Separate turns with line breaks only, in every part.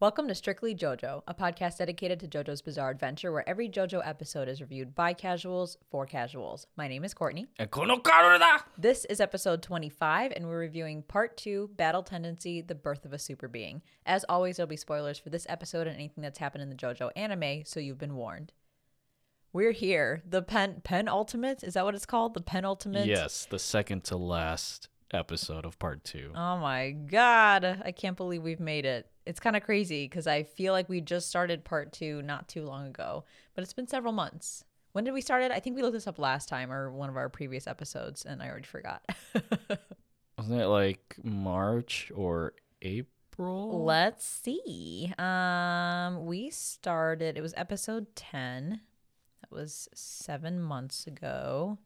Welcome to Strictly JoJo, a podcast dedicated to JoJo's Bizarre Adventure, where every JoJo episode is reviewed by casuals for casuals. My name is Courtney. This is episode 25, and we're reviewing part two Battle Tendency The Birth of a Super Being. As always, there'll be spoilers for this episode and anything that's happened in the JoJo anime, so you've been warned. We're here. The pen penultimate is that what it's called? The penultimate.
Yes, the second to last episode of part two.
Oh my god! I can't believe we've made it. It's kind of crazy because I feel like we just started part two not too long ago, but it's been several months. When did we start it? I think we looked this up last time or one of our previous episodes, and I already forgot.
Wasn't it like March or April?
Let's see. Um, we started. It was episode ten. That was seven months ago,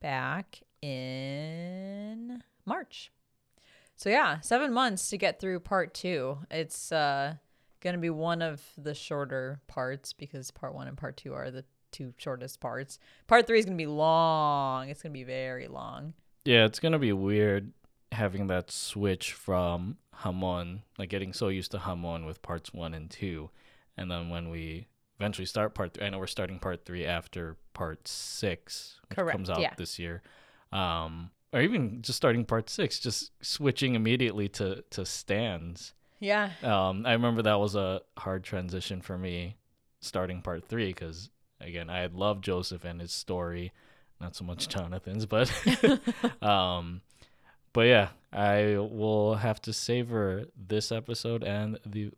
back in March. So yeah, seven months to get through part two. It's uh gonna be one of the shorter parts because part one and part two are the two shortest parts. Part three is gonna be long. It's gonna be very long.
Yeah, it's gonna be weird having that switch from Hamon, like getting so used to Hamon with parts one and two, and then when we eventually start part three, I know we're starting part three after part six, which
Correct,
comes out
yeah.
this year, um, or even just starting part six, just switching immediately to to stands.
Yeah.
Um, I remember that was a hard transition for me starting part three because again I had loved Joseph and his story, not so much Jonathan's, but um, but yeah, I will have to savor this episode and the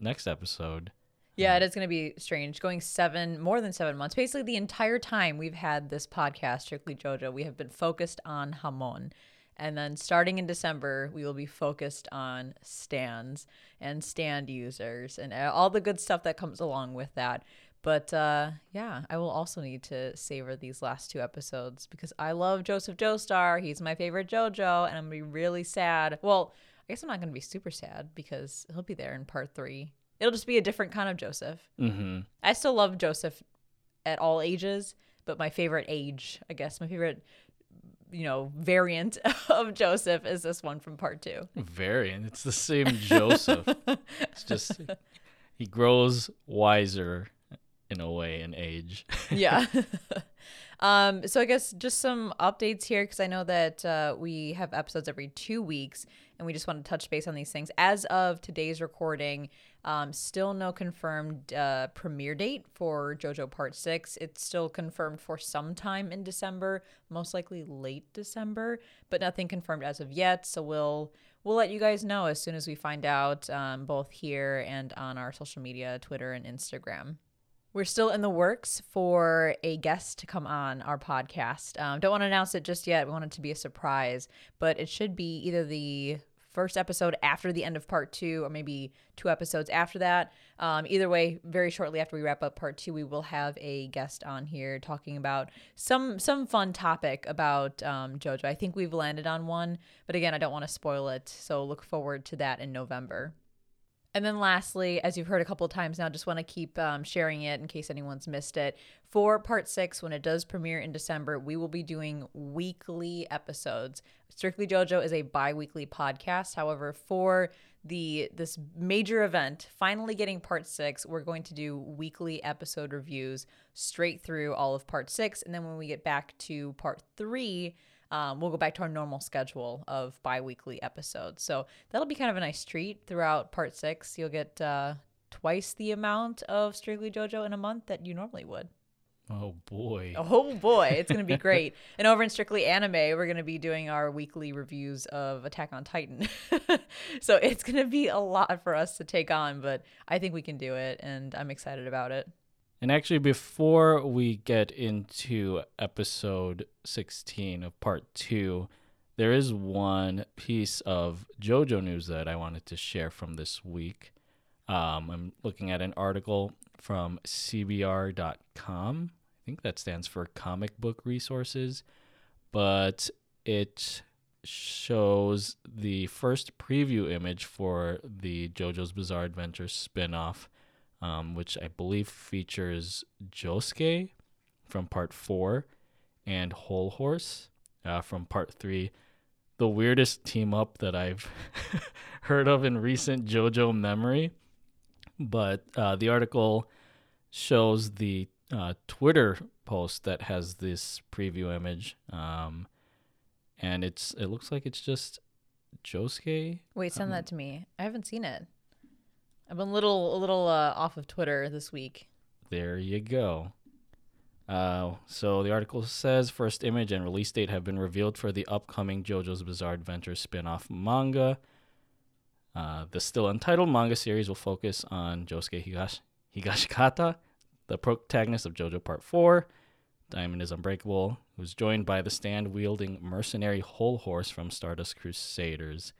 next episode.
Yeah, it is going to be strange. Going seven, more than seven months. Basically, the entire time we've had this podcast, Strictly JoJo, we have been focused on Hamon. And then starting in December, we will be focused on stands and stand users and all the good stuff that comes along with that. But uh, yeah, I will also need to savor these last two episodes because I love Joseph Joestar. He's my favorite JoJo, and I'm going to be really sad. Well, I guess I'm not going to be super sad because he'll be there in part three. It'll just be a different kind of Joseph.
Mm-hmm.
I still love Joseph at all ages, but my favorite age, I guess, my favorite, you know, variant of Joseph is this one from part two.
Variant. It's the same Joseph. it's just he grows wiser in a way in age.
yeah. um, so I guess just some updates here because I know that uh, we have episodes every two weeks, and we just want to touch base on these things. As of today's recording, um, still no confirmed uh, premiere date for JoJo Part Six. It's still confirmed for sometime in December, most likely late December, but nothing confirmed as of yet. So we'll we'll let you guys know as soon as we find out, um, both here and on our social media, Twitter and Instagram. We're still in the works for a guest to come on our podcast. Um, don't want to announce it just yet. We want it to be a surprise, but it should be either the first episode after the end of part two, or maybe two episodes after that. Um, either way, very shortly after we wrap up part two, we will have a guest on here talking about some some fun topic about um, JoJo. I think we've landed on one, but again, I don't want to spoil it, so look forward to that in November. And then lastly, as you've heard a couple of times now, just want to keep um, sharing it in case anyone's missed it. For part six, when it does premiere in December, we will be doing weekly episodes. Strictly JoJo is a bi-weekly podcast. However, for the this major event, finally getting part six, we're going to do weekly episode reviews straight through all of part six. And then when we get back to part three, um, we'll go back to our normal schedule of bi-weekly episodes. So that'll be kind of a nice treat throughout part six. You'll get uh, twice the amount of strictly jojo in a month that you normally would.
Oh boy.
oh boy. It's going to be great. And over in strictly anime we're going to be doing our weekly reviews of attack on titan. So it's going to be a lot for us to take on but i think we can do it and i'm excited about it
And actually, before we get into episode 16 of part two, there is one piece of JoJo news that I wanted to share from this week. Um, I'm looking at an article from CBR.com. I think that stands for Comic Book Resources, but it shows the first preview image for the JoJo's Bizarre Adventure spin off um, which I believe features Josuke from part four and Hol Horse uh, from part three. The weirdest team up that I've heard of in recent JoJo memory. but uh, the article shows the uh, Twitter post that has this preview image, um, and it's it looks like it's just Josuke.
Wait, send
Um,
that to me. I haven't seen it. I've been a little a little uh, off of Twitter this week.
There you go. Uh, so the article says first image and release date have been revealed for the upcoming JoJo's Bizarre Adventure spin-off manga. Uh, the still untitled manga series will focus on Josuke Higash- Higashikata, the protagonist of JoJo Part 4. Diamond is Unbreakable, who's joined by the stand-wielding mercenary Hol Horse from Stardust Crusaders,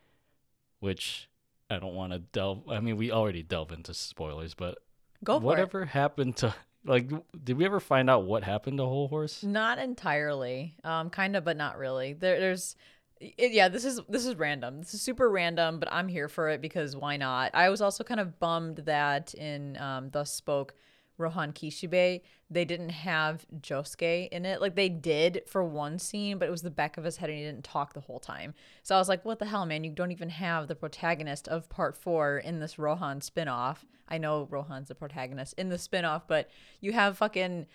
which I don't want to delve. I mean, we already delve into spoilers, but
Go for it.
whatever happened to like did we ever find out what happened to Hol Horse
Not entirely. Um, kind of, but not really. There, there's, it, yeah. This is this is random. This is super random, but I'm here for it because why not? I was also kind of bummed that in um, Thus Spoke Rohan Kishibe they didn't have Josuke in it. Like they did for one scene, but it was the back of his head and he didn't talk the whole time. So I was like, what the hell, man? You don't even have the protagonist of Part Four in this Rohan spinoff. I know Rohan's the protagonist in the spinoff, but you have fucking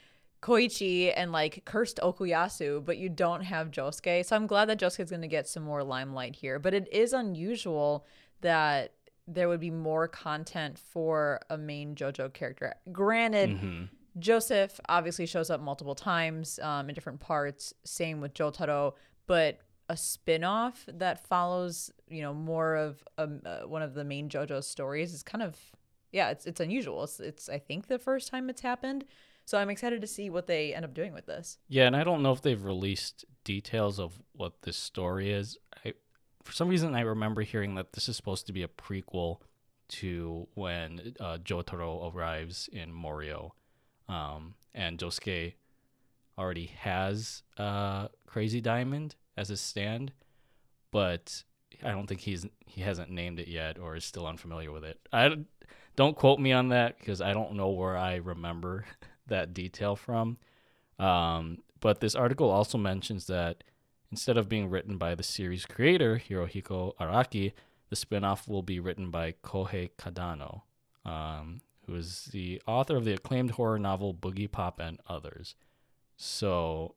Koichi and like cursed Okuyasu, but you don't have Josuke. So I'm glad that Josuke's going to get some more limelight here. But it is unusual that there would be more content for a main JoJo character. Granted,
mm-hmm.
Joseph obviously shows up multiple times um, in different parts. Same with Jotaro, but a spin-off that follows, you know, more of um, uh, one of the main JoJo stories is kind of, yeah, it's it's unusual. It's it's I think the first time it's happened. So I'm excited to see what they end up doing with this.
yeah and i don't know if they've released details of what this story is I, for some reason i remember hearing that this is supposed to be a prequel to when uh, jotaro arrives in Morioh um, and josuke already has uh, crazy diamond as his stand but I don't think he's he hasn't named it yet or is still unfamiliar with it. I don't quote me on that because I don't know where I remember that detail from. Um, but this article also mentions that instead of being written by the series creator Hirohiko Araki, the spinoff will be written by Kohei Kadono, um, who is the author of the acclaimed horror novel Boogie Pop and others. So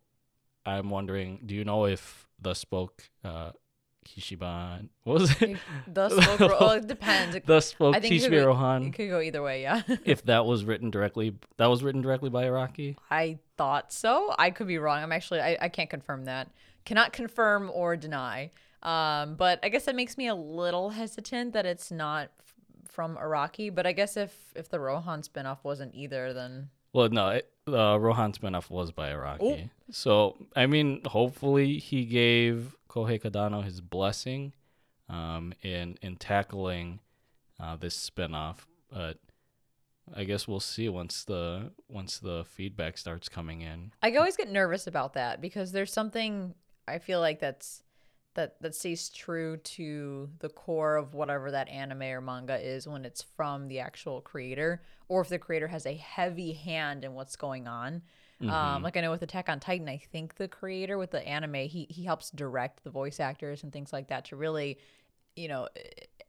I'm wondering, do you know if the spoke uh, Kishiban what was it?
The spoke, well, it depends.
The spoke
I think it could,
Kishibe
go,
Rohan.
it could go either way. Yeah,
if that was written directly, that was written directly by Araki.
I thought so. I could be wrong. I'm actually I, I can't confirm that. Cannot confirm or deny. Um, but I guess that makes me a little hesitant that it's not f- from Araki. But I guess if if the Rohan spinoff wasn't either, then
Well, no, it, the Rohan spinoff was by Araki. So, I mean, hopefully he gave Kohei Kadono his blessing um, in in tackling uh, this spinoff. But I guess we'll see once the once the feedback starts coming in.
I always get nervous about that because there's something I feel like that's that that stays true to the core of whatever that anime or manga is when it's from the actual creator or if the creator has a heavy hand in what's going on. Um, like I know with Attack on Titan, I think the creator with the anime, he he helps direct the voice actors and things like that to really, you know,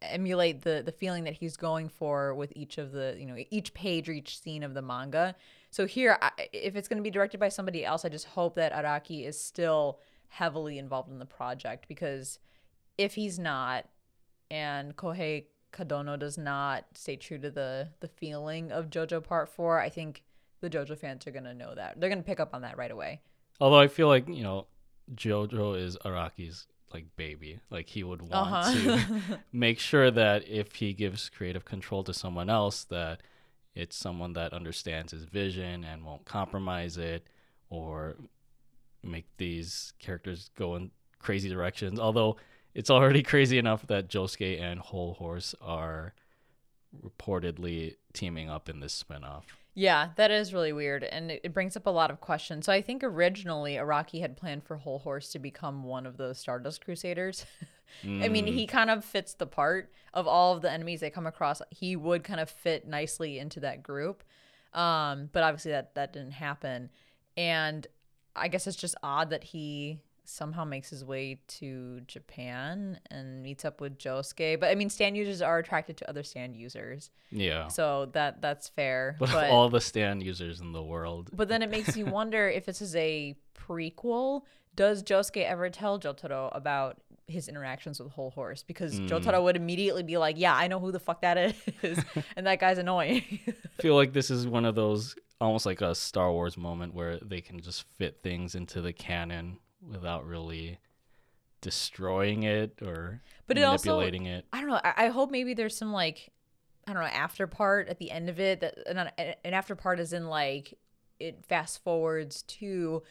emulate the the feeling that he's going for with each of the you know each page or each scene of the manga. So here, I, if it's going to be directed by somebody else, I just hope that Araki is still heavily involved in the project because if he's not, and Kohei Kadono does not stay true to the the feeling of JoJo Part Four, I think the JoJo fans are gonna know that. They're gonna pick up on that right away.
Although I feel like you know, JoJo is Araki's like baby. Like he would want
Uh-huh.
to make sure that if he gives creative control to someone else, that it's someone that understands his vision and won't compromise it or make these characters go in crazy directions. Although it's already crazy enough that Josuke and Hol Horse are reportedly teaming up in this spinoff.
Yeah, that is really weird, and it, it brings up a lot of questions. So I think originally Araki had planned for Hol Horse to become one of those Stardust Crusaders. I mean, he kind of fits the part of all of the enemies they come across. He would kind of fit nicely into that group, um, but obviously that that didn't happen. And I guess it's just odd that he somehow makes his way to Japan and meets up with Josuke. But I mean, stand users are attracted to other stand users,
Yeah.
so that that's fair.
But,
But
all the stand users in the world,
but then it makes you wonder if this is a prequel. Does Josuke ever tell Jotaro about his interactions with Hol Horse? Because
Hmm.
Jotaro would immediately be like, "Yeah, I know who the fuck that is, and that guy's annoying."
I feel like this is one of those almost like a Star Wars moment where they can just fit things into the canon without really destroying it or
But it also-
manipulating it.
I don't know. I, I hope maybe there's some like I don't know after part at the end of it that uh, an uh, an after part is in like it fast forwards to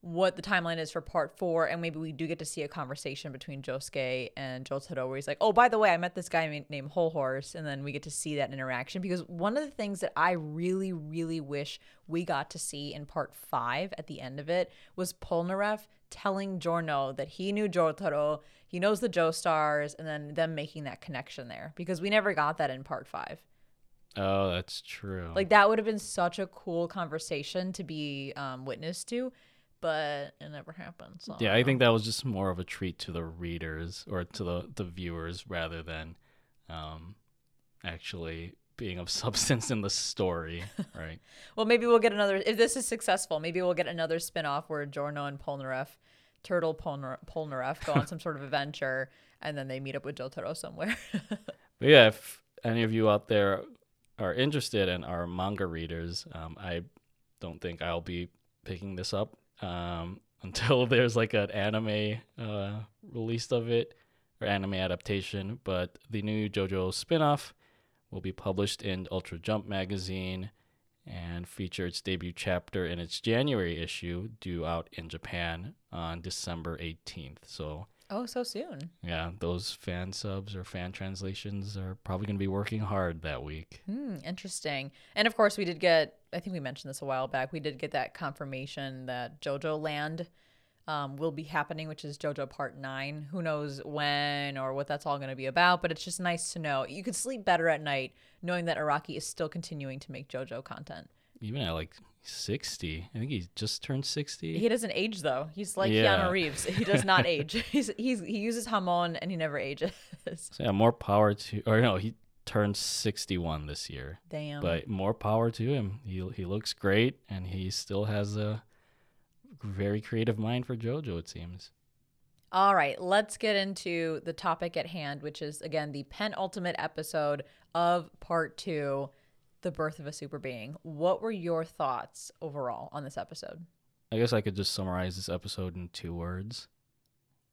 what the timeline is for part four, and maybe we do get to see a conversation between Josuke and Jotaro where he's like, "Oh, by the way, I met this guy named Hol Horse," and then we get to see that interaction because one of the things that I really, really wish we got to see in part five at the end of it was Polnareff telling Giorno that he knew Jotaro, he knows the Joestars, and then them making that connection there because we never got that in part five.
Oh, that's true.
Like that would have been such a cool conversation to be um, witness to, but it never happened. So
yeah, I think that was just more of a treat to the readers or to the the viewers rather than um, actually being of substance in the story, right?
Well, maybe we'll get another. If this is successful, maybe we'll get another spin off where Giorno and Polnareff, Turtle Polnar- Polnareff, go on some sort of adventure, and then they meet up with Jotaro somewhere.
But yeah, if any of you out there are interested and are manga readers, um, I don't think I'll be picking this up um, until there's like an anime uh, released of it or anime adaptation. But the new JoJo spin-off will be published in Ultra Jump magazine and feature its debut chapter in its January issue, due out in Japan on December 18th. So
oh, so soon.
yeah, those fan subs or fan translations are probably going to be working hard that week.
Hmm, interesting. And of course, we did get. I think we mentioned this a while back. We did get that confirmation that JoJo Land um, will be happening, which is JoJo Part Nine. Who knows when or what that's all going to be about? But it's just nice to know. You could sleep better at night knowing that Araki is still continuing to make JoJo content.
Even at like 60, I think he just turned 60.
He doesn't age though. He's like
Yeah.
Keanu Reeves. He does not age. He's, he's he uses hamon and he never ages.
So yeah, more power to, or no, he turned 61 this year.
Damn.
But more power to him. He he looks great, and he still has a very creative mind for JoJo. It seems.
All right, let's get into the topic at hand, which is again the penultimate episode of part two, The Birth of a Super Being. What were your thoughts overall on this episode?
I guess I could just summarize this episode in two words.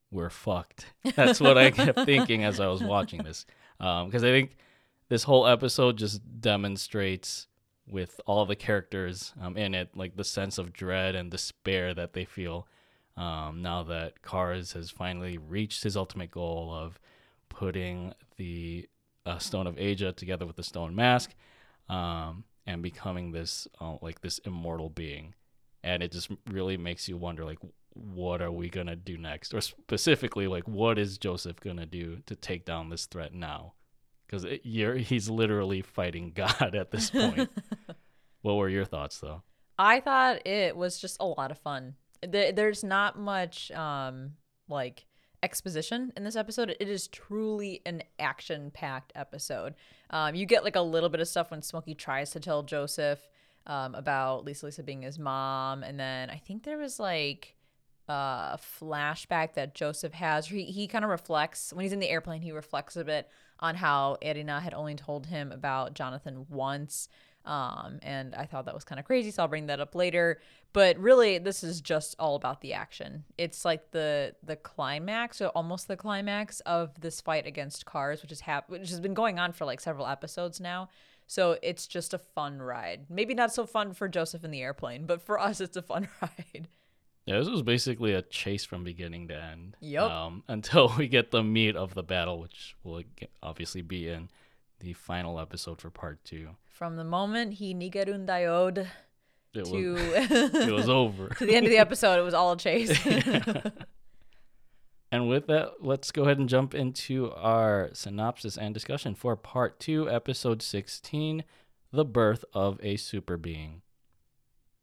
We're fucked. That's what I kept thinking as I was watching this. Um, because I think this whole episode just demonstrates with all the characters um, in it, like the sense of dread and despair that they feel um, now that Kars has finally reached his ultimate goal of putting the uh, Stone of Asia together with the Stone Mask um, and becoming this uh, like this immortal being. And it just really makes you wonder like what are we gonna do next? Or specifically like what is joseph gonna do to take down this threat now because he's literally fighting god at this point what were your thoughts though
I thought it was just a lot of fun. There- There's not much um like exposition in this episode. It is truly an action-packed episode. Um, you get like a little bit of stuff when Smokey tries to tell Joseph um, about Lisa Lisa being his mom, and then I think there was like a flashback that Joseph has. He he kind of reflects when he's in the airplane. He reflects a bit on how Erina had only told him about Jonathan once. Um, and I thought that was kind of crazy, so I'll bring that up later. But really, this is just all about the action. It's like the the climax, or almost the climax of this fight against Kars, which is hap- which has been going on for like several episodes now. So it's just a fun ride. Maybe not so fun for Joseph in the airplane, but for us, it's a fun ride.
Yeah this was basically a chase from beginning to end
Yup.
um, until we get the meat of the battle which will obviously be in the final episode for part two
From the moment he nigerun diode
it
to
was it was over
to the end of the episode, it was all a chase.
And with that, let's go ahead and jump into our synopsis and discussion for part two, episode 16 The Birth of a Super Being.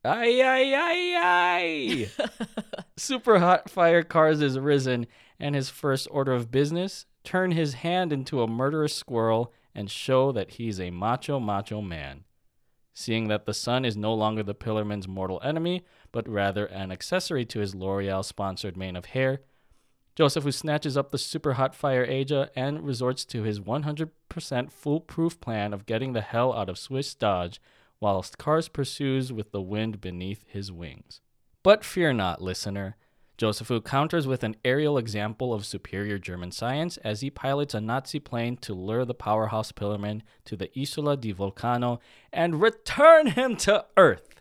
Ay, ay, ay, ay. Super Hot Fire Kars is risen, and his first order of business turn his hand into a murderous squirrel and show that he's a macho, macho man. Seeing that the sun is no longer the Pillarman's mortal enemy, but rather an accessory to his L'Oreal sponsored mane of hair, Joseph, who snatches up the super hot fire Aja and resorts to his 100% foolproof plan of getting the hell out of Swiss Dodge, whilst Kars pursues with the wind beneath his wings. But fear not, listener. Josephu counters with an aerial example of superior German science as he pilots a Nazi plane to lure the powerhouse Pillarman to the Isola di Vulcano and return him to Earth.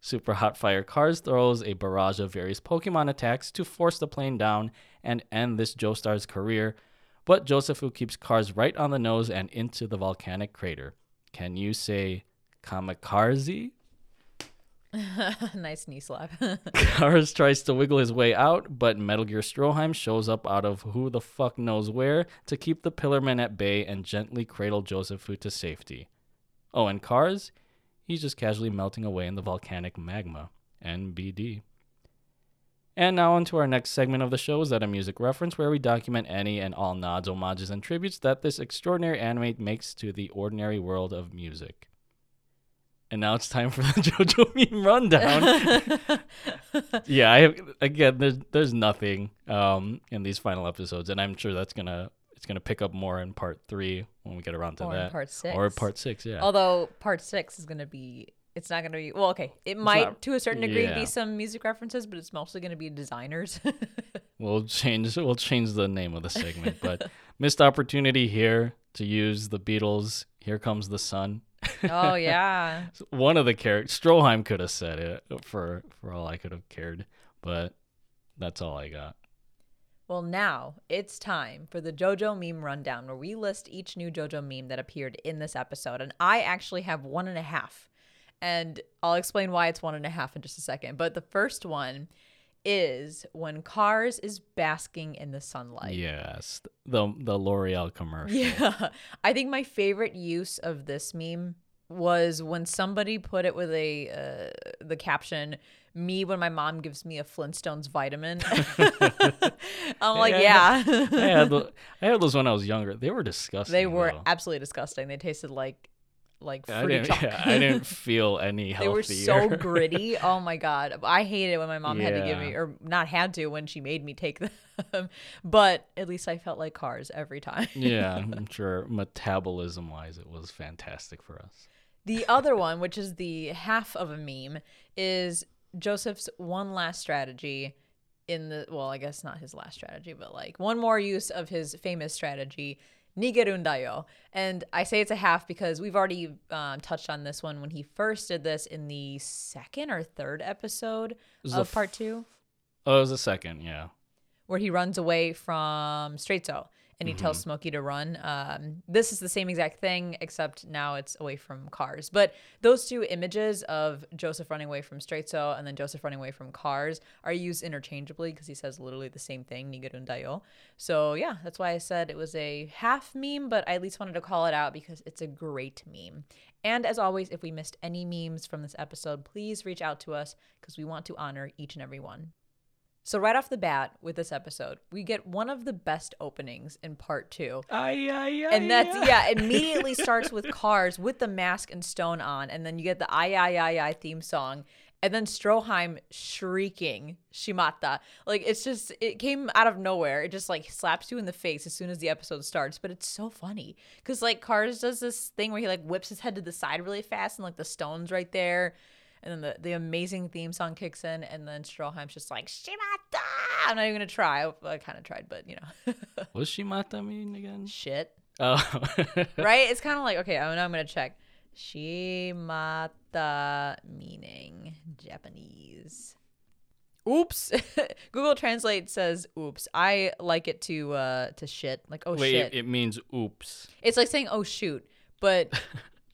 Super Hot Fire Kars throws a barrage of various Pokemon attacks to force the plane down and end this Joestar's career, but Josephu keeps Kars right on the nose and into the volcanic crater. Can you say kamikaze?
nice knee slap.
Kars tries to wiggle his way out, but Metal Gear Stroheim shows up out of who the fuck knows where to keep the Pillarmen at bay and gently cradle Josephu to safety. Oh, and Kars? He's just casually melting away in the volcanic magma. NBD. And now on to our next segment of the show is that a music reference where we document any and all nods, homages, and tributes that this extraordinary anime makes to the ordinary world of music. And now it's time for the JoJo meme rundown. yeah, I have, again, there's there's nothing um, in these final episodes, and I'm sure that's gonna it's gonna pick up more in part three when we get around to
Or
that,
part six.
or part six. Yeah,
Although part six is gonna be, it's not gonna be. Well, okay, it might
not-
to a certain degree
yeah.
be some music references, but it's mostly gonna be designers.
we'll change we'll change the name of the segment, but missed opportunity here to use the Beatles. Here comes the sun.
Oh yeah,
One of the characters, Stroheim could have said it for for all I could have cared, but that's all I got.
Well, now it's time for the JoJo meme rundown where we list each new JoJo meme that appeared in this episode. And I actually have one and a half. And I'll explain why it's one and a half in just a second. But the first one is when Kars is basking in the sunlight.
Yes, the the L'Oreal commercial.
Yeah. I think my favorite use of this meme was when somebody put it with a uh, the caption me when my mom gives me a Flintstones vitamin. I'm like,
Yeah,
yeah.
I had I had those when I was younger. They were disgusting.
they were
though.
absolutely disgusting. They tasted like like
I didn't, yeah, I didn't feel any
they were so gritty. Oh my god. I hated it when my mom had to give me or not had to when she made me take them. but at least I felt like Kars every time.
yeah, I'm sure metabolism wise, it was fantastic for us.
The other one, which is the half of a meme, is Joseph's one last strategy in the well, I guess not his last strategy, but like one more use of his famous strategy, Nigerundayo. And I say it's a half because we've already um, touched on this one when he first did this in the second or third episode of part two,
Oh, it was the second, yeah.
where he runs away from Straizo and he tells Smokey to run. Um, this is the same exact thing, except now it's away from Kars. But those two images of Joseph running away from Straizo and then Joseph running away from Kars are used interchangeably because he says literally the same thing, Nigerundayo. So yeah, that's why I said it was a half meme, but I at least wanted to call it out because it's a great meme. And as always, if we missed any memes from this episode, please reach out to us because we want to honor each and every one. So right off the bat with this episode, we get one of the best openings in part two.
Ay, ay, ay,
And that's yeah, immediately starts with Kars with the mask and stone on, and then you get the I I I I theme song, and then Stroheim shrieking Shimatta. Like it's just it came out of nowhere. It just like slaps you in the face as soon as the episode starts. But it's so funny because like Kars does this thing where he like whips his head to the side really fast, and like the stone's right there. And then the, the amazing theme song kicks in, and then Stroheim's just like Shimatta. I'm not even gonna try. I, I kind of tried, but you know,
What does Shimatta mean again?
shit
Oh,
right? It's kind of like okay. I'm now I'm gonna check. Shimatta meaning Japanese. Oops. Google Translate says oops. I like it to uh to shit. Like oh
wait,
shit.
it, it means oops.
it's like saying oh shoot, but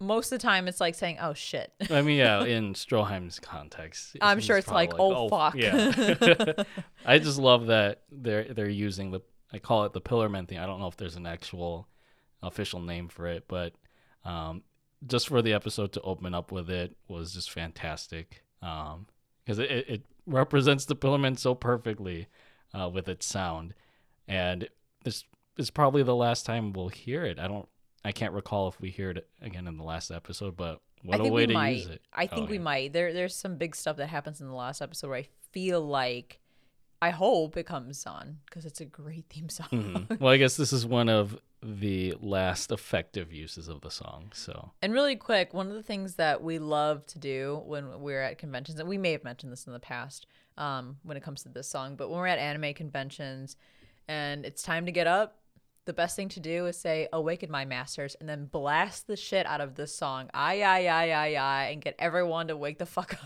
most of the time it's like saying oh shit.
I mean, yeah, in Stroheim's context,
I'm sure it's like,
probably
"Oh, fuck."
Yeah, I just love that they're they're using the I call it the Pillarman thing. I don't know if there's an actual official name for it, but um, just for the episode to open up with it was just fantastic. Um, because it, it, it represents the Pillarmen so perfectly uh, with its sound, and this is probably the last time we'll hear it. I don't, I can't recall if we hear it again in the last episode, but what a way to
might.
use it.
I think
Oh,
we
yeah.
might. There, there's some big stuff that happens in the last episode where I feel like, I hope it comes on because it's a great theme song.
Mhm. Well, I guess this is one of the last effective uses of the song. So
And really quick, one of the things that we love to do when we're at conventions, and we may have mentioned this in the past um, when it comes to this song, but when we're at anime conventions and it's time to get up, the best thing to do is say, Awaken my masters, and then blast the shit out of this song, ay, ay, ay, ay, ay, and get everyone to wake the fuck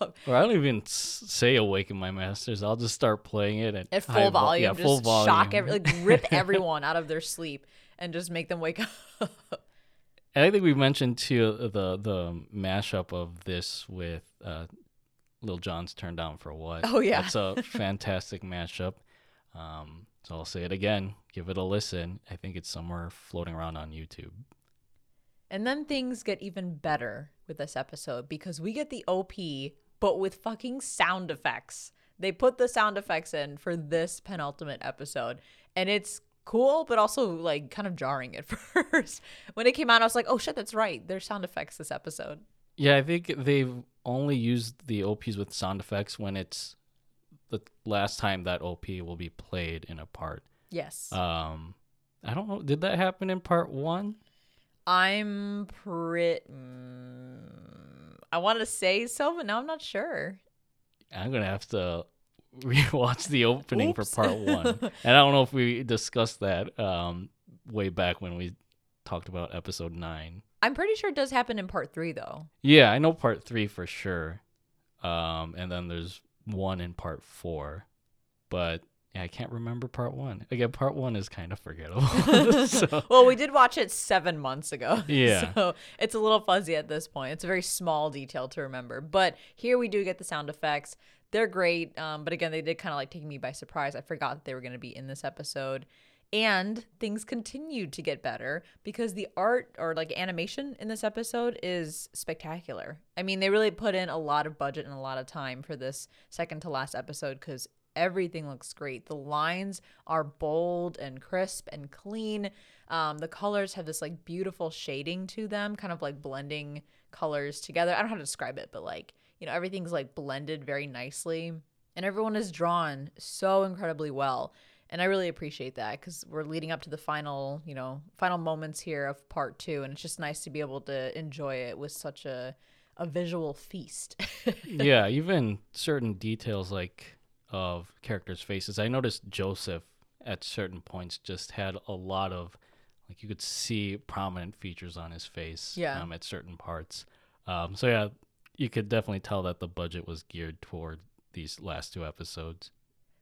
up.
or I don't even say "Awaken My Masters." I'll just start playing it at,
At full
vol-
volume,
Yeah,
just
full volume.
shock, every, like rip everyone out of their sleep and just make them wake up.
And I think we mentioned too the the mashup of this with uh, Lil Jon's "Turn Down for What."
Oh, yeah.
that's a fantastic mashup. Um, so I'll say it again. Give it a listen. I think it's somewhere floating around on YouTube.
And then things get even better with this episode because we get the OP, but with fucking sound effects. They put the sound effects in for this penultimate episode, and it's cool, but also like kind of jarring at first. when it came out, I was like, oh shit, that's right. There's sound effects this episode.
Yeah, I think they've only used the OPs with sound effects when it's the last time that OP will be played in a part.
Yes.
Um, I don't know. Did that happen in part one?
I'm pretty. I want to say so, but now I'm not sure.
I'm gonna have to rewatch the opening
Oops.
for part one. and I don't know if we discussed that um, way back when we talked about episode nine.
I'm pretty sure it does happen in part three, though.
Yeah, I know part three for sure. Um, and then there's one in part four, but yeah, I can't remember part one. Again, part one is kind of forgettable. so
well, we did watch it seven months ago.
Yeah.
So it's a little fuzzy at this point. It's a very small detail to remember. But here we do get the sound effects. They're great. Um, but again, they did kind of like take me by surprise. I forgot that they were going to be in this episode. And things continued to get better because the art or like animation in this episode is spectacular. I mean, they really put in a lot of budget and a lot of time for this second to last episode because everything looks great. The lines are bold and crisp and clean. Um, the colors have this like beautiful shading to them, kind of like blending colors together. I don't know how to describe it, but like, you know, everything's like blended very nicely. And everyone is drawn so incredibly well. And I really appreciate that because we're leading up to the final, you know, final moments here of part two. And it's just nice to be able to enjoy it with such a, a visual feast.
yeah, even certain details like of characters' faces. I noticed Joseph at certain points just had a lot of like you could see prominent features on his face
Yeah.
um, at certain parts. Um, so yeah, you could definitely tell that the budget was geared toward these last two episodes.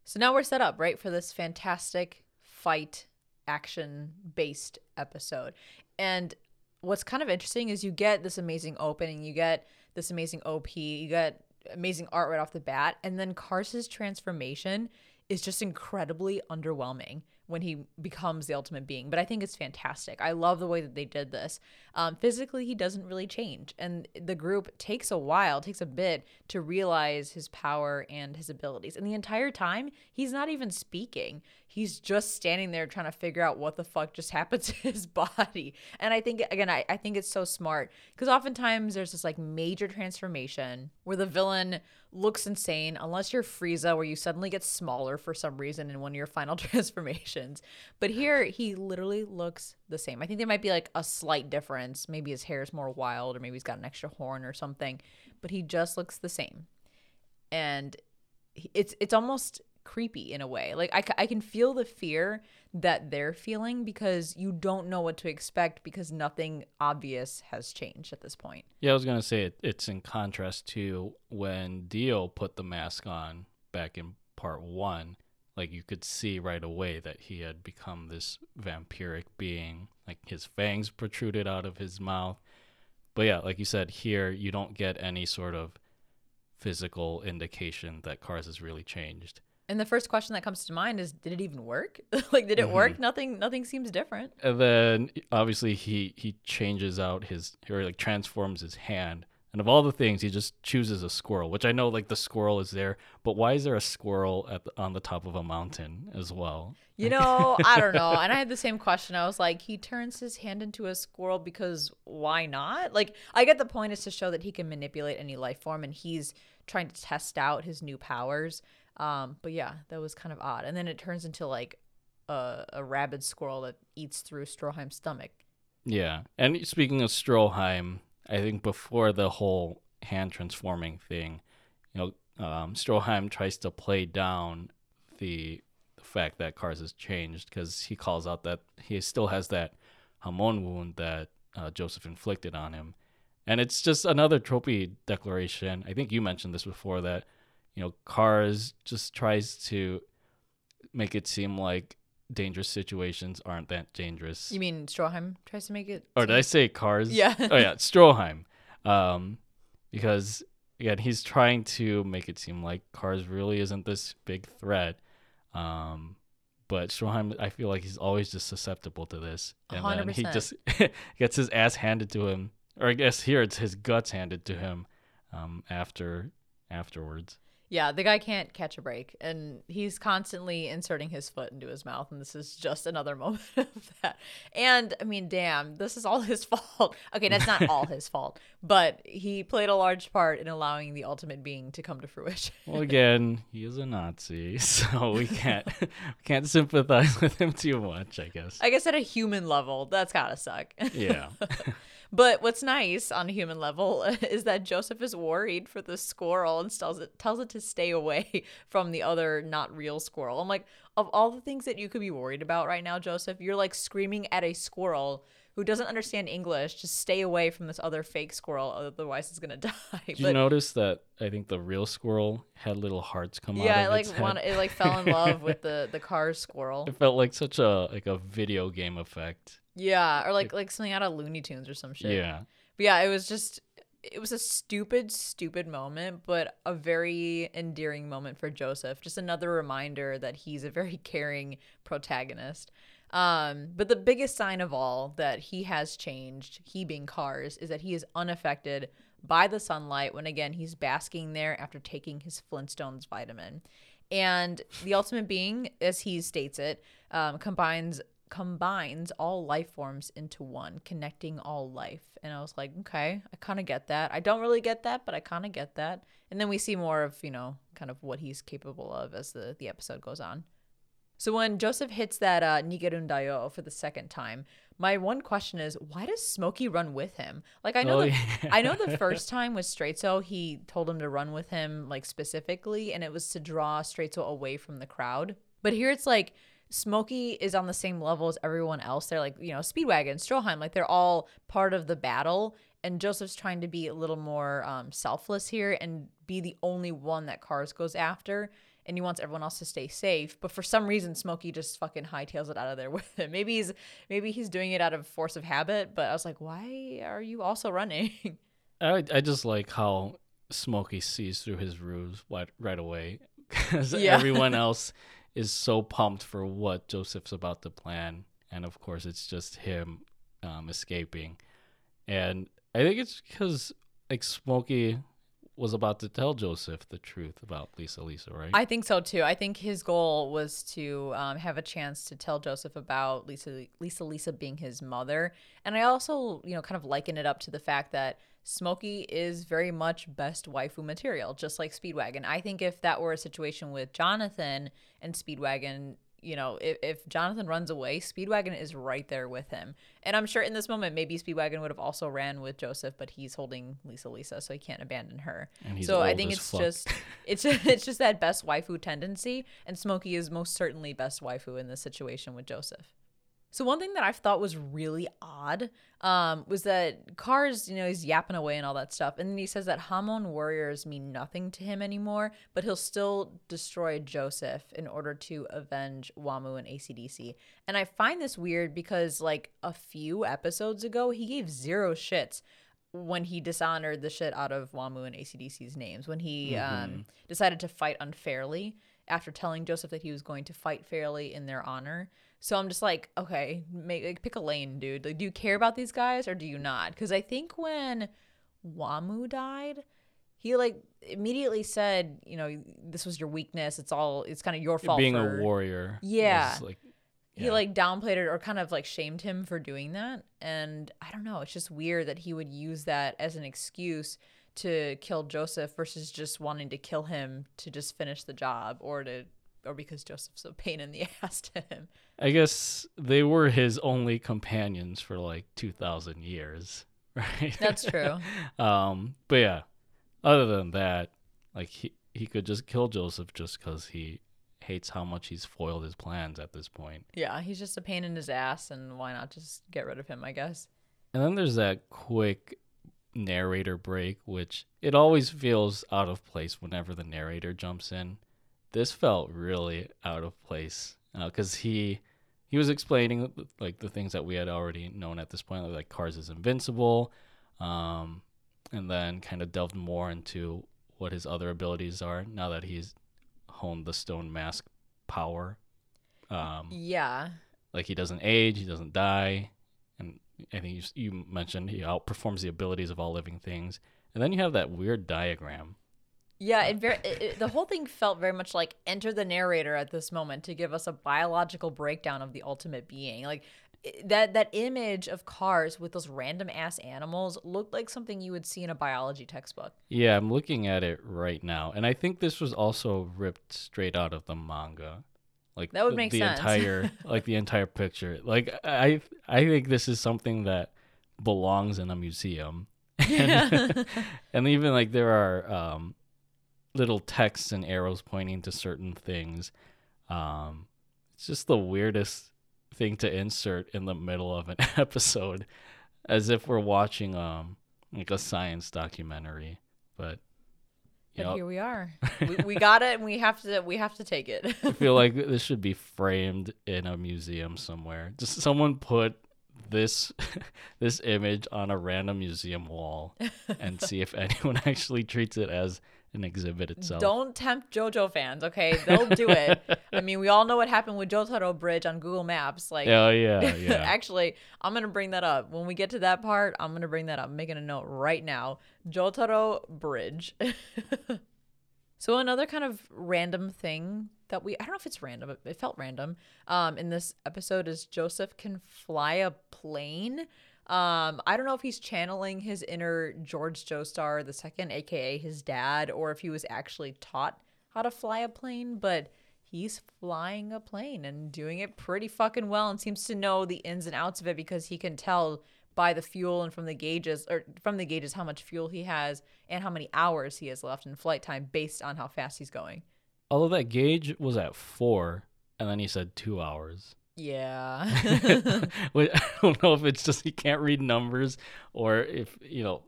So now we're set up, right, for this fantastic fight action based episode. And what's kind of interesting is you get this amazing opening, you get this amazing OP, you get amazing art right off the bat, and then Kars's transformation is just incredibly underwhelming when he becomes the ultimate being. But I think it's fantastic. I love the way that they did this. Um, physically, he doesn't really change, and the group takes a while, takes a bit to realize his power and his abilities. And the entire time, he's not even speaking. He's just standing there trying to figure out what the fuck just happened to his body. And I think again, I, I think it's so smart because oftentimes there's this like major transformation where the villain looks insane unless you're Frieza where you suddenly get smaller for some reason in one of your final transformations. But here he literally looks the same. I think there might be like a slight difference. Maybe his hair is more wild or maybe he's got an extra horn or something, but he just looks the same. And it's it's almost creepy in a way. Like I, I can feel the fear that they're feeling because you don't know what to expect because nothing obvious has changed at this point.
Yeah, I was gonna say it, it's in contrast to when Dio put the mask on back in part one. Like you could see right away that he had become this vampiric being. Like his fangs protruded out of his mouth. But yeah, like you said, here you don't get any sort of physical indication that Kars has really changed.
And the first question that comes to mind is did it even work? like did it mm-hmm. work? Nothing nothing seems different.
And then obviously he he changes out his or like transforms his hand And of all the things, he just chooses a squirrel, which I know like the squirrel is there, but why is there a squirrel at the, on the top of a mountain as well?
You know, I don't know. And I had the same question. I was like, he turns his hand into a squirrel because why not? Like, I get the point is to show that he can manipulate any life form and he's trying to test out his new powers. Um, but yeah, that was kind of odd. And then it turns into like a, a rabid squirrel that eats through Stroheim's stomach.
Yeah. And speaking of Stroheim, I think before the whole hand transforming thing, you know, um, Stroheim tries to play down the, fact that Kars has changed because he calls out that he still has that Hamon wound that uh, Joseph inflicted on him. And it's just another tropey declaration. I think you mentioned this before that, you know, Kars just tries to make it seem like dangerous situations aren't that dangerous.
You mean Stroheim tries to make it?
Or did I say Kars?
Yeah.
oh yeah, Stroheim. Um, because again, he's trying to make it seem like Kars really isn't this big threat. Um, but Stroheim, I feel like he's always just susceptible to this, and
100%.
then he just gets his ass handed to him, or I guess here it's his guts handed to him um, after afterwards.
Yeah, the guy can't catch a break, and he's constantly inserting his foot into his mouth, and this is just another moment of that. And I mean, damn, this is all his fault. Okay, that's not all his fault, but he played a large part in allowing the ultimate being to come to fruition.
Well, again, he is a Nazi, so we can't we can't sympathize with him too much, I guess.
I guess at a human level, that's gotta suck.
Yeah.
But what's nice on a human level is that Joseph is worried for the squirrel and tells it tells it to stay away from the other not real squirrel. I'm like, of all the things that you could be worried about right now, Joseph, you're like screaming at a squirrel who doesn't understand English, to stay away from this other fake squirrel, otherwise it's gonna die.
Did you notice that I think the real squirrel had little hearts come out?
yeah, it like
its head?
want, it like fell in love with the the car squirrel.
It felt like such a like a video game effect.
Yeah, or like like something out of Looney Tunes or some shit.
Yeah.
But yeah, it was just it was a stupid, stupid moment, but a very endearing moment for Joseph. Just another reminder that he's a very caring protagonist. Um, but the biggest sign of all that he has changed, he being Kars, is that he is unaffected by the sunlight when again he's basking there after taking his Flintstones vitamin. And the ultimate being, as he states it, um, combines combines all life forms into one, connecting all life. And I was like, okay, I kind of get that. I don't really get that, but I kind of get that. And then we see more of, you know, kind of what he's capable of as the, the episode goes on. So when Joseph hits that uh, Nigerundayo for the second time, my one question is, why does Smokey run with him? Like I know,
Oh,
the,
yeah.
I know the first time with Straizo, he told him to run with him like specifically, and it was to draw Straizo away from the crowd. But here it's like Smokey is on the same level as everyone else. They're like, you know, Speedwagon, Stroheim, like they're all part of the battle. And Joseph's trying to be a little more um, selfless here and be the only one that Kars goes after. And he wants everyone else to stay safe. But for some reason, Smokey just fucking hightails it out of there with him. Maybe he's maybe he's doing it out of force of habit. But I was like, why are you also running?
I I just like how Smokey sees through his ruse right, right away because
Yeah.
everyone else is so pumped for what Joseph's about to plan, and of course it's just him um, escaping. And I think it's because like Smokey was about to tell Joseph the truth about Lisa Lisa, right?
I think so too. I think his goal was to um, have a chance to tell Joseph about Lisa, Lisa, Lisa being his mother, and I also, you know, kind of liken it up to the fact that Smokey is very much best waifu material, just like Speedwagon. I think if that were a situation with Jonathan and Speedwagon, you know, if, if Jonathan runs away, Speedwagon is right there with him. And I'm sure in this moment, maybe Speedwagon would have also ran with Joseph, but he's holding Lisa Lisa, so he can't abandon her. So I think it's
fuck.
just it's it's just that best waifu tendency, and Smokey is most certainly best waifu in this situation with Joseph. So one thing that I thought was really odd um, was that Kars, you know, he's yapping away and all that stuff, and then he says that Hamon warriors mean nothing to him anymore, but he'll still destroy Joseph in order to avenge Wamuu and ACDC. And I find this weird because like a few episodes ago, he gave zero shits when he dishonored the shit out of Wamuu and ACDC's names, when he um, decided to fight unfairly after telling Joseph that he was going to fight fairly in their honor. So I'm just like, okay, make like, pick a lane, dude. Like, do you care about these guys or do you not? Because I think when Wamuu died, he like immediately said, you know, this was your weakness. It's all it's kind of your fault.
Being
for,
a warrior.
Yeah.
like
he like downplayed it or kind of like shamed him for doing that and i don't know it's just weird that he would use that as an excuse to kill joseph versus just wanting to kill him to just finish the job or to or because joseph's a pain in the ass to him
I guess they were his only companions for like 2000 years, right?
that's true
um but yeah, other than that, like he he could just kill Joseph just cuz he hates how much he's foiled his plans at this point.
yeah he's just a pain in his ass and why not just get rid of him i guess
And then there's that quick narrator break, which it always feels out of place whenever the narrator jumps in. This felt really out of place because he he was explaining like the things that we had already known at this point, like Kars is invincible, um, and then kind of delved more into what his other abilities are now that he's honed the stone mask power. Um,
yeah
like he doesn't age, he doesn't die, and I think you, you mentioned he outperforms the abilities of all living things. And then you have that weird diagram.
Yeah, it very it, it- the whole thing felt very much like enter the narrator at this moment to give us a biological breakdown of the ultimate being. Like that that image of Kars with those random ass animals looked like something you would see in a biology textbook.
Yeah, I'm looking at it right now, and I think this was also ripped straight out of the manga. Like
That would make
the
sense.
entire like the entire picture. Like I I think this is something that belongs in a museum. and, and even like there are um, little texts and arrows pointing to certain things. Um, it's just the weirdest thing to insert in the middle of an episode, as if we're watching um like a science documentary. But you
But
know,
here we are. we, we got it, and we have to we have to take it.
I feel like this should be framed in a museum somewhere. Just someone put this this image on a random museum wall and see if anyone actually treats it as an exhibit itself.
Don't tempt JoJo fans, okay? They'll do it. I mean, we all know what happened with Jotaro Bridge on Google Maps. Like,
oh yeah, yeah.
Actually, I'm gonna bring that up when we get to that part. I'm gonna bring that up. I'm making a note right now. Jotaro Bridge. so another kind of random thing that we I don't know if it's random. It, it felt random. Um, in this episode is Joseph can fly a plane. Um, I don't know if he's channeling his inner George Joestar the second, aka his dad, or if he was actually taught how to fly a plane, but he's flying a plane and doing it pretty fucking well and seems to know the ins and outs of it because he can tell by the fuel and from the gauges or from the gauges how much fuel he has and how many hours he has left in flight time based on how fast he's going.
Although that gauge was at four, and then he said two hours.
Yeah.
I don't know if it's just he can't read numbers or if you know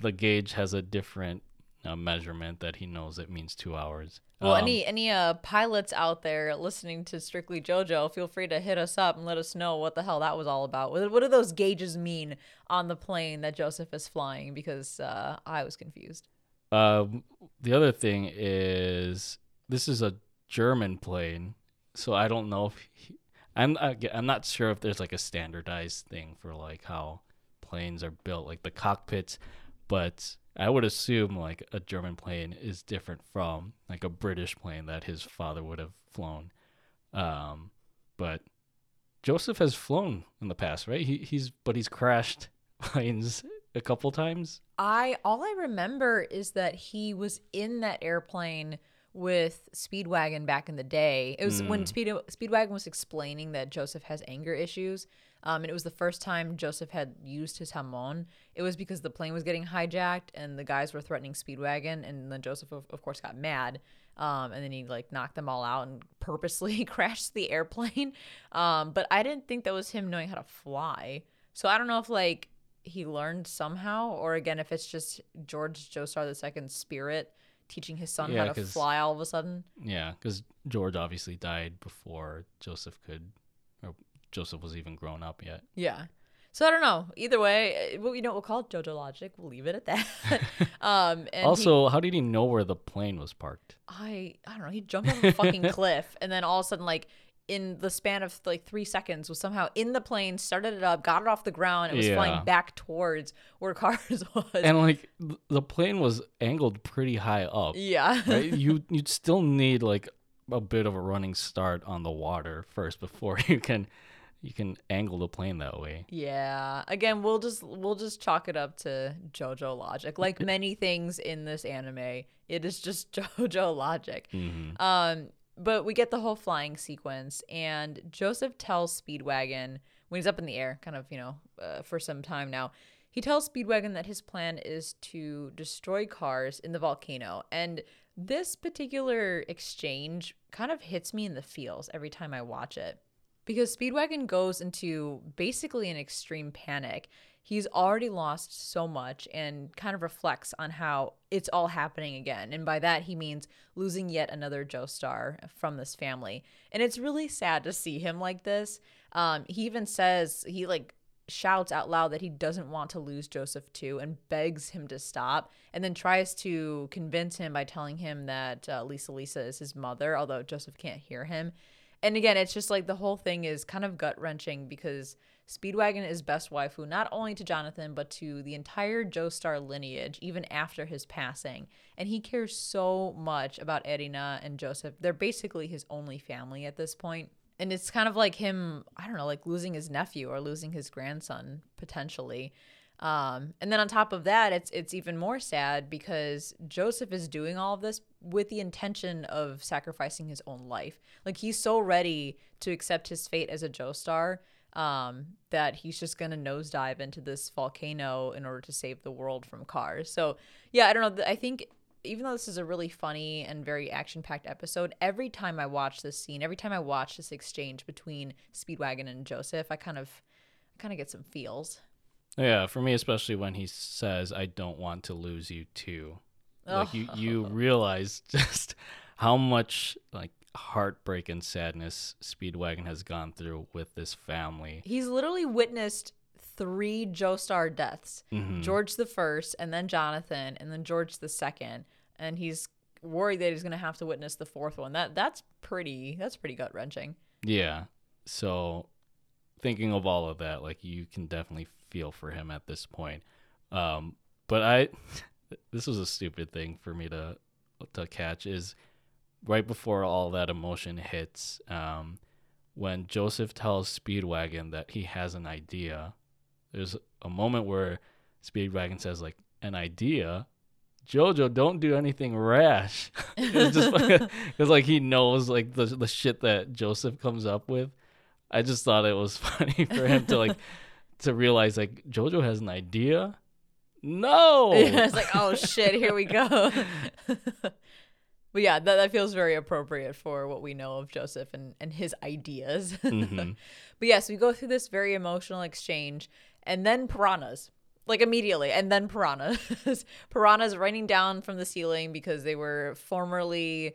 the gauge has a different uh, measurement that he knows it means two hours.
Well,
Um,
any any uh pilots out there listening to Strictly JoJo, feel free to hit us up and let us know what the hell that was all about. What, what do those gauges mean on the plane that Joseph is flying? Because uh, I was confused.
Um, the other thing is this is a German plane, so I don't know if he, I'm I- I'm not sure if there's like a standardized thing for like how planes are built, like the cockpits, but I would assume like a German plane is different from like a British plane that his father would have flown. Um, but Joseph has flown in the past, right? He he's but he's crashed planes a couple times.
I all I remember is that he was in that airplane with Speedwagon back in the day. It was when Speed Speedwagon was explaining that Joseph has anger issues. Um, and it was the first time Joseph had used his hamon. It was because the plane was getting hijacked and the guys were threatening Speedwagon, and then Joseph, of, of course, got mad. Um, and then he like knocked them all out and purposely crashed the airplane. Um, but I didn't think that was him knowing how to fly. So I don't know if like he learned somehow, or again, if it's just George Joestar II's spirit teaching his son
Yeah,
how to fly all of a sudden.
Yeah, because George obviously died before Joseph could, or Joseph was even grown up yet.
Yeah. So I don't know. Either way, uh, well, you know, we'll call it JoJo logic. We'll leave it at that. um, and he-
also, how did he know where the plane was parked?
I I don't know. He jumped off a fucking cliff, and then all of a sudden, like in the span of like three seconds was somehow in the plane, started it up, got it off the ground, and was
Yeah.
flying back towards where Kars was.
And like the plane was angled pretty high up.
yeah.
Right? you you'd still need like a bit of a running start on the water first before you can you can angle the plane that way.
Yeah. Again, we'll just we'll just chalk it up to JoJo logic. Like many things in this anime, it is just JoJo logic.
hmm
Um, but we get the whole flying sequence, and Joseph tells Speedwagon when he's up in the air, kind of you know, uh, for some time now. He tells Speedwagon that his plan is to destroy Kars in the volcano, and this particular exchange kind of hits me in the feels every time I watch it because Speedwagon goes into basically an extreme panic. He's already lost so much and kind of reflects on how it's all happening again. And by that, he means losing yet another Joestar from this family. And it's really sad to see him like this. Um, he even says, he like shouts out loud that he doesn't want to lose Joseph too and begs him to stop and then tries to convince him by telling him that uh, Lisa Lisa is his mother, although Joseph can't hear him. And again, it's just like the whole thing is kind of gut wrenching because Speedwagon is best waifu not only to Jonathan but to the entire Joestar lineage, even after his passing. And he cares so much about Erina and Joseph. They're basically his only family at this point. And it's kind of like him, I don't know, like losing his nephew or losing his grandson potentially. Um, and then on top of that, it's it's even more sad because Joseph is doing all of this with the intention of sacrificing his own life. Like he's so ready to accept his fate as a Joestar um, that he's just gonna nosedive into this volcano in order to save the world from Kars. So yeah, I don't know. I think even though this is a really funny and very action-packed episode, every time I watch this scene, every time I watch this exchange between Speedwagon and Joseph, I kind of, I kind of get some feels.
Yeah, for me especially when he says I don't want to lose you too. Like you you realize just how much like heartbreak and sadness Speedwagon has gone through with this family.
He's literally witnessed three Joestar deaths:
Mhm.
George the first, and then Jonathan, and then George the second. And he's worried that he's gonna have to witness the fourth one. That that's pretty. That's pretty gut wrenching.
Yeah. So thinking of all of that, like you can definitely feel for him at this point. Um, but I, this was a stupid thing for me to to catch is right before all that emotion hits, um, when Joseph tells Speedwagon that he has an idea. There's a moment where Speedwagon says like an idea. Jojo, don't do anything rash. it's just because like he knows like the the shit that Joseph comes up with. I just thought it was funny for him to like to realize like Jojo has an idea. No.
it's like, oh shit, here we go. But yeah, that, that feels very appropriate for what we know of Joseph and, and his ideas.
Mhm.
But yes, we go through this very emotional exchange and then piranhas. Like immediately, and then piranhas. piranhas raining down from the ceiling because they were formerly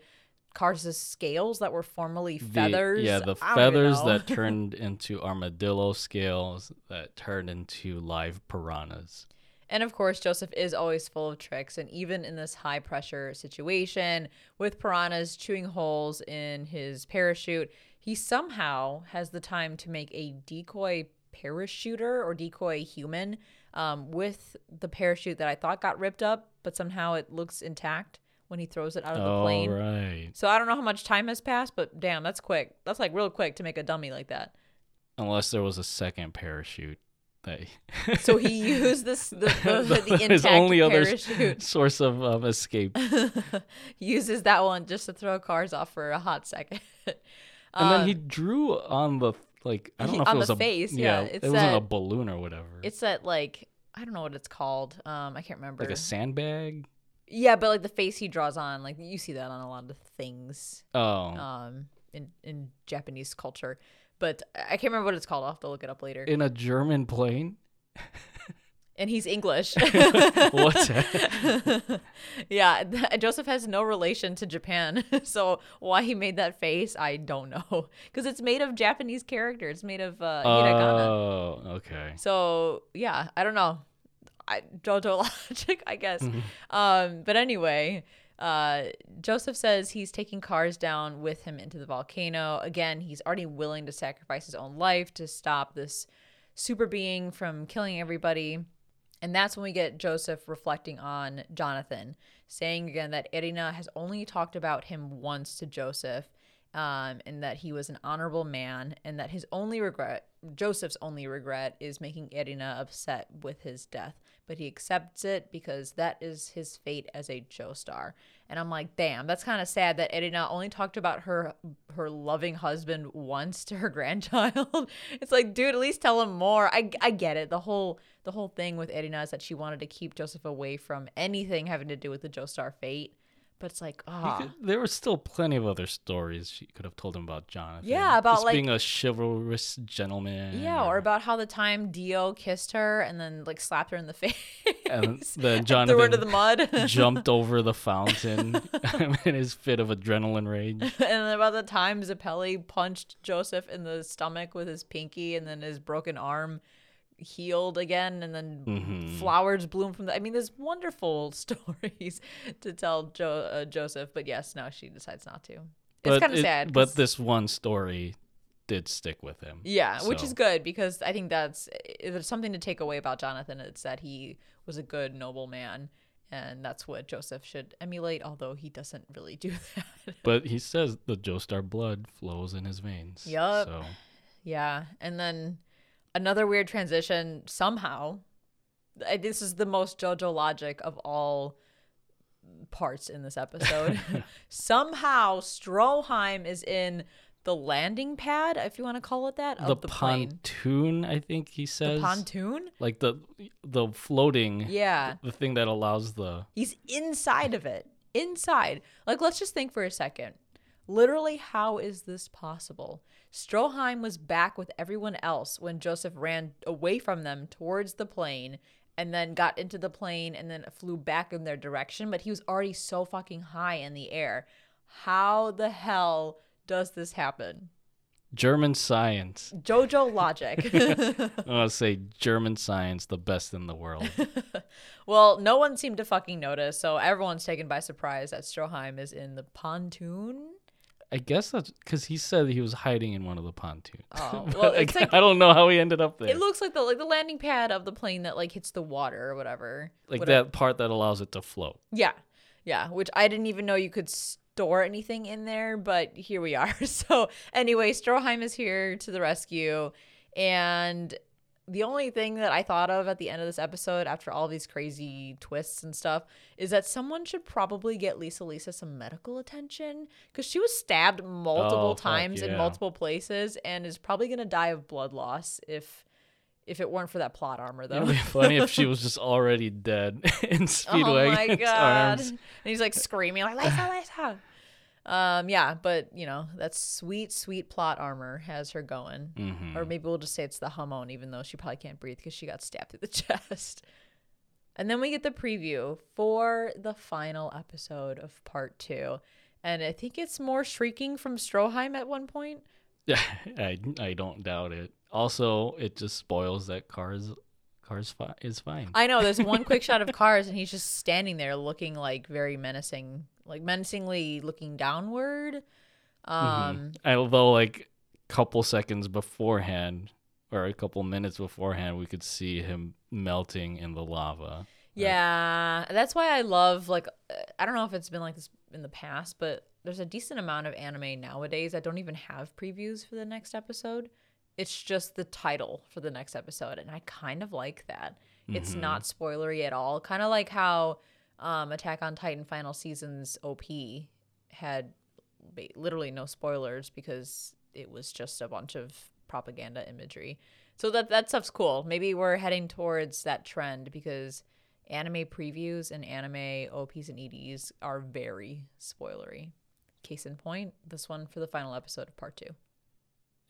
Kars' scales that were formerly
The-
feathers.
yeah, the
don't even
feathers that turned into armadillo scales that turned into live piranhas.
And of course, Joseph is always full of tricks. And even in this high pressure situation with piranhas chewing holes in his parachute, he somehow has the time to make a decoy parachuter or decoy human um, with the parachute that I thought got ripped up, but somehow it looks intact when he throws it out of the
Oh
plane.
right.
So I don't know how much time has passed, but damn, that's quick. That's like real quick to make a dummy like that.
Unless there was a second parachute
So he used this the, the, the
his only other
parachute.
source of, of escape.
uses that one just to throw Kars off for a hot second.
And then he
Um,
drew on the like I don't know if
on
it was
the
a
face, yeah,
it
it's
wasn't a balloon or whatever.
it's that like I don't know what it's called. Um, I can't remember.
like a sandbag.
yeah, but like the face he draws on, like you see that on a lot of things.
Oh,
Um, in in Japanese culture, but I can't remember what it's called. I'll have to look it up later.
in a German plane.
and he's English.
What's that?
yeah, Joseph has no relation to Japan, so why he made that face, I don't know. Because it's made of Japanese characters, It's made of uh, hiragana.
Oh, okay.
So yeah, I don't know. I JoJo logic, I guess.
Mm-hmm.
Um, but anyway, Uh, Joseph says he's taking Kars down with him into the volcano. Again, he's already willing to sacrifice his own life to stop this super being from killing everybody. And that's when we get Joseph reflecting on Jonathan, saying again that Erina has only talked about him once to Joseph, um, and that he was an honorable man, and that his only regret, Joseph's only regret, is making Erina upset with his death. But he accepts it because that is his fate as a Joestar. And I'm like, damn, that's kind of sad that Erina only talked about her her loving husband once to her grandchild. it's like, dude, at least tell him more. I, I get it. The whole the whole thing with Erina is that she wanted to keep Joseph away from anything having to do with the Joestar fate. But it's like, ah,
Could, there were still plenty of other stories she could have told him about Jonathan.
Yeah, about,
Just
like-
being a chivalrous gentleman.
yeah, or about how the time Dio kissed her and then like slapped her in the face,
and then Jonathan
threw her to the mud,
jumped over the fountain in his fit of adrenaline rage.
and then about the time Zeppeli punched Joseph in the stomach with his pinky, and then his broken arm healed again, and then
Mhm.
flowers bloom from the. I mean, there's wonderful stories to tell jo- uh, Joseph, but yes, no, she decides not to. It's kind of
it-
sad.
but this one story did stick with him.
Yeah, which is good because I think that's if there's something to take away about Jonathan. It's that he was a good, noble man, and that's what Joseph should emulate. Although he doesn't really do that.
But he says the Joestar blood flows in his veins.
Yup.
So
yeah, and then another weird transition somehow. I- This is the most JoJo logic of all parts in this episode. somehow Stroheim is in the landing pad, if you want to call it that,
the,
of the, plane.
pontoon, I think he
The
says.
pontoon.
like the the floating
Yeah.
the thing that allows the
He's inside of it. Inside. Like, let's just think for a second. Literally, how is this possible? Stroheim was back with everyone else when Joseph ran away from them towards the plane and then got into the plane and then flew back in their direction, but he was already so fucking high in the air. How the hell does this happen?
German science.
Jojo logic.
I'll say German science, the best in the world.
well, no one seemed to fucking notice, so everyone's taken by surprise that Stroheim is in the pontoon.
I guess that's because he said he was hiding in one of the pontoons.
Oh, well,
I,
it's like-
I don't know how he ended up there.
It looks like the like the landing pad of the plane that like hits the water or whatever.
like
Whatever.
that part that allows it to float.
Yeah, yeah. Which I didn't even know you could store anything in there, but here we are. So anyway, Stroheim is here to the rescue, and the only thing that I thought of at the end of this episode, after all these crazy twists and stuff, is that someone should probably get Lisa Lisa some medical attention because she was stabbed multiple
Oh,
times in multiple places and is probably gonna die of blood loss if if it weren't for that plot armor though.
It would be funny if she was just already dead in
Oh my god!
arms.
And he's like screaming like Lisa, Lisa. Um, yeah, but you know that sweet, sweet plot armor has her going.
Mhm.
Or maybe we'll just say it's the Hamon, even though she probably can't breathe because she got stabbed through the chest. And then we get the preview for the final episode of part two. And I think it's more shrieking from Stroheim at one point.
Yeah, I I don't doubt it. Also, it just spoils that Kars Kars fi- is fine.
I know there's one quick shot of Kars and he's just standing there looking like very menacing, like menacingly looking downward. Um
Although, like, a couple seconds beforehand, or a couple minutes beforehand, we could see him melting in the lava.
Yeah, that's why I love like I don't know if it's been like this in the past, but there's a decent amount of anime nowadays that don't even have previews for the next episode. It's just the title for the next episode, and I kind of like that. It's
Mhm.
not spoilery at all. Kind of like how um, Attack on Titan final season's OP had literally no spoilers because it was just a bunch of propaganda imagery. So that that stuff's cool. Maybe we're heading towards that trend because anime previews and anime OPs and EDs are very spoilery. Case in point, this one for the final episode of part two.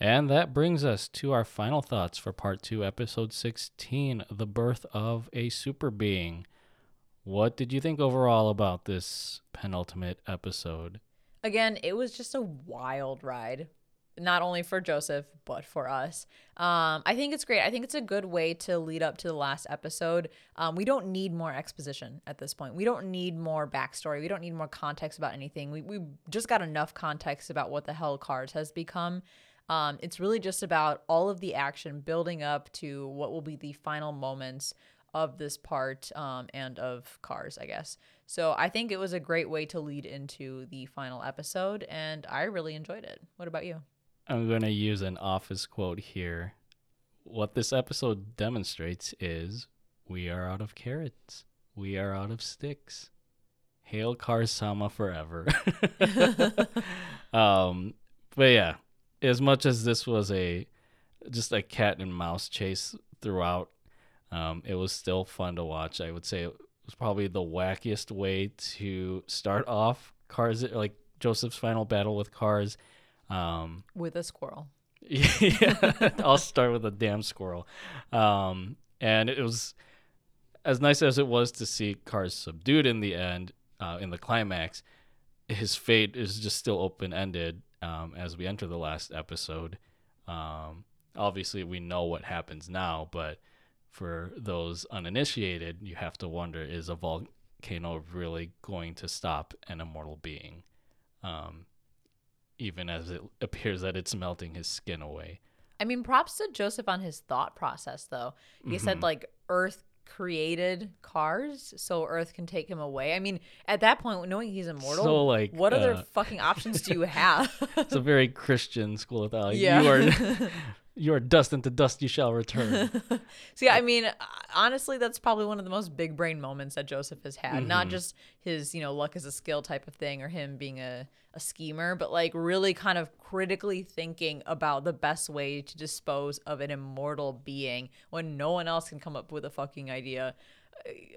And that brings us to our final thoughts for part two, episode 16 The Birth of a Super Being. What did you think overall about this penultimate episode?
Again, it was just a wild ride. not only for Joseph but for us. Um, I think it's great. I think it's a good way to lead up to the last episode. Um, we don't need more exposition at this point. We don't need more backstory. We don't need more context about anything. We we just got enough context about what the hell Kars has become. Um, it's really just about all of the action building up to what will be the final moments of this part um, and of Kars, I guess. So I think it was a great way to lead into the final episode, and I really enjoyed it. What about you?
I'm going to use an office quote here. What this episode demonstrates is we are out of carrots. We are out of sticks. Hail Karsama forever. um, but yeah, as much as this was a just a cat and mouse chase throughout, um, it was still fun to watch. I would say it was probably the wackiest way to start off Kars, like Joseph's final battle with Kars. Um,
with a squirrel.
yeah, I'll start with a damn squirrel. Um, and it was as nice as it was to see Kars subdued in the end, uh, in the climax. His fate is just still open ended um, as we enter the last episode. Um, obviously, we know what happens now, but for those uninitiated, you have to wonder: Is a volcano really going to stop an immortal being? Um, even as it appears that it's melting his skin away.
I mean, props to Joseph on his thought process, though. He mm-hmm. said, like, Earth created Kars so Earth can take him away. I mean, at that point, knowing he's immortal, so, like, what uh, other fucking options do you have?
it's a very Christian school of thought. Like, yeah. You are you are dust and to dust you shall return.
See, I mean, honestly, that's probably one of the most big brain moments that Joseph has had. Mm-hmm. Not just his, you know, luck as a skill type of thing or him being a, a schemer, but like really kind of critically thinking about the best way to dispose of an immortal being when no one else can come up with a fucking idea.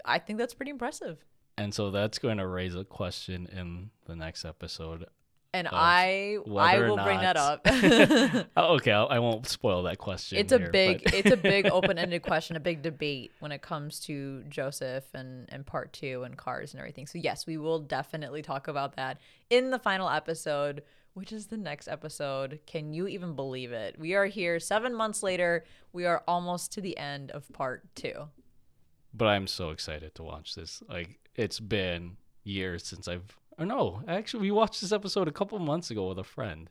I think that's pretty impressive.
And so that's going to raise a question in the next episode
and oh, I I will bring that up.
oh, okay, I'll, I will not spoil that question.
It's a here, big it's a big open ended question, a big debate when it comes to Joseph and and part two and Kars and everything. So yes, we will definitely talk about that in the final episode, which is the next episode. Can you even believe it? We are here seven months later. We are almost to the end of part two.
But I'm so excited to watch this. Like it's been years since I've or no, actually, we watched this episode a couple months ago with a friend.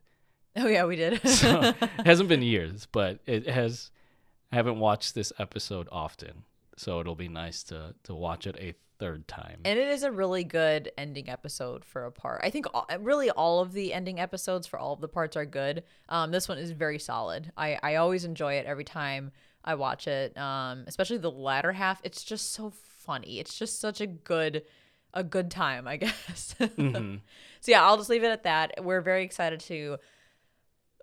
Oh yeah, we did.
so it hasn't been years, but it has. I haven't watched this episode often, so it'll be nice to to watch it a third time.
And it is a really good ending episode for a part. I think all, really all of the ending episodes for all of the parts are good. Um, this one is very solid. I I always enjoy it every time I watch it. Um, especially the latter half. It's just so funny. It's just such a good a good time, I guess. Mm-hmm. so yeah, I'll just leave it at that. We're very excited to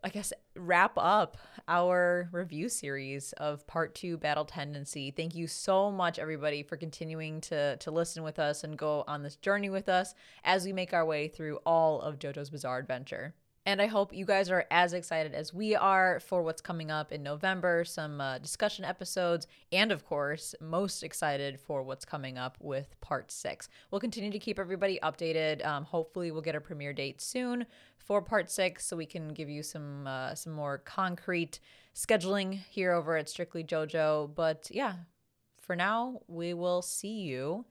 I guess wrap up our review series of part 2 Battle Tendency. Thank you so much everybody for continuing to to listen with us and go on this journey with us as we make our way through all of JoJo's Bizarre Adventure. And I hope you guys are as excited as we are for what's coming up in November, some uh, discussion episodes, and of course, most excited for what's coming up with part six. We'll continue to keep everybody updated. Um, hopefully, we'll get a premiere date soon for part six so we can give you some uh, some more concrete scheduling here over at Strictly JoJo. But yeah, for now, we will see you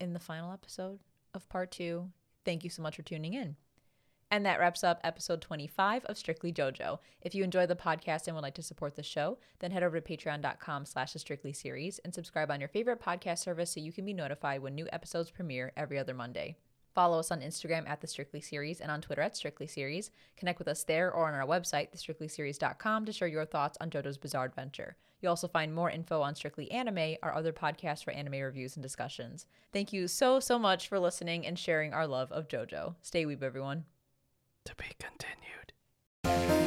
in the final episode of part two. Thank you so much for tuning in. And that wraps up episode 25 of Strictly JoJo. If you enjoy the podcast and would like to support the show, then head over to patreon.com slash the Strictly series and subscribe on your favorite podcast service so you can be notified when new episodes premiere every other Monday. Follow us on Instagram at the Strictly Series and on Twitter at Strictly Series. Connect with us there or on our website, thestrictlyseries.com, to share your thoughts on JoJo's Bizarre Adventure. You'll also find more info on Strictly Anime, our other podcast for anime reviews and discussions. Thank you so, so much for listening and sharing our love of JoJo. Stay weeb, everyone
to be continued.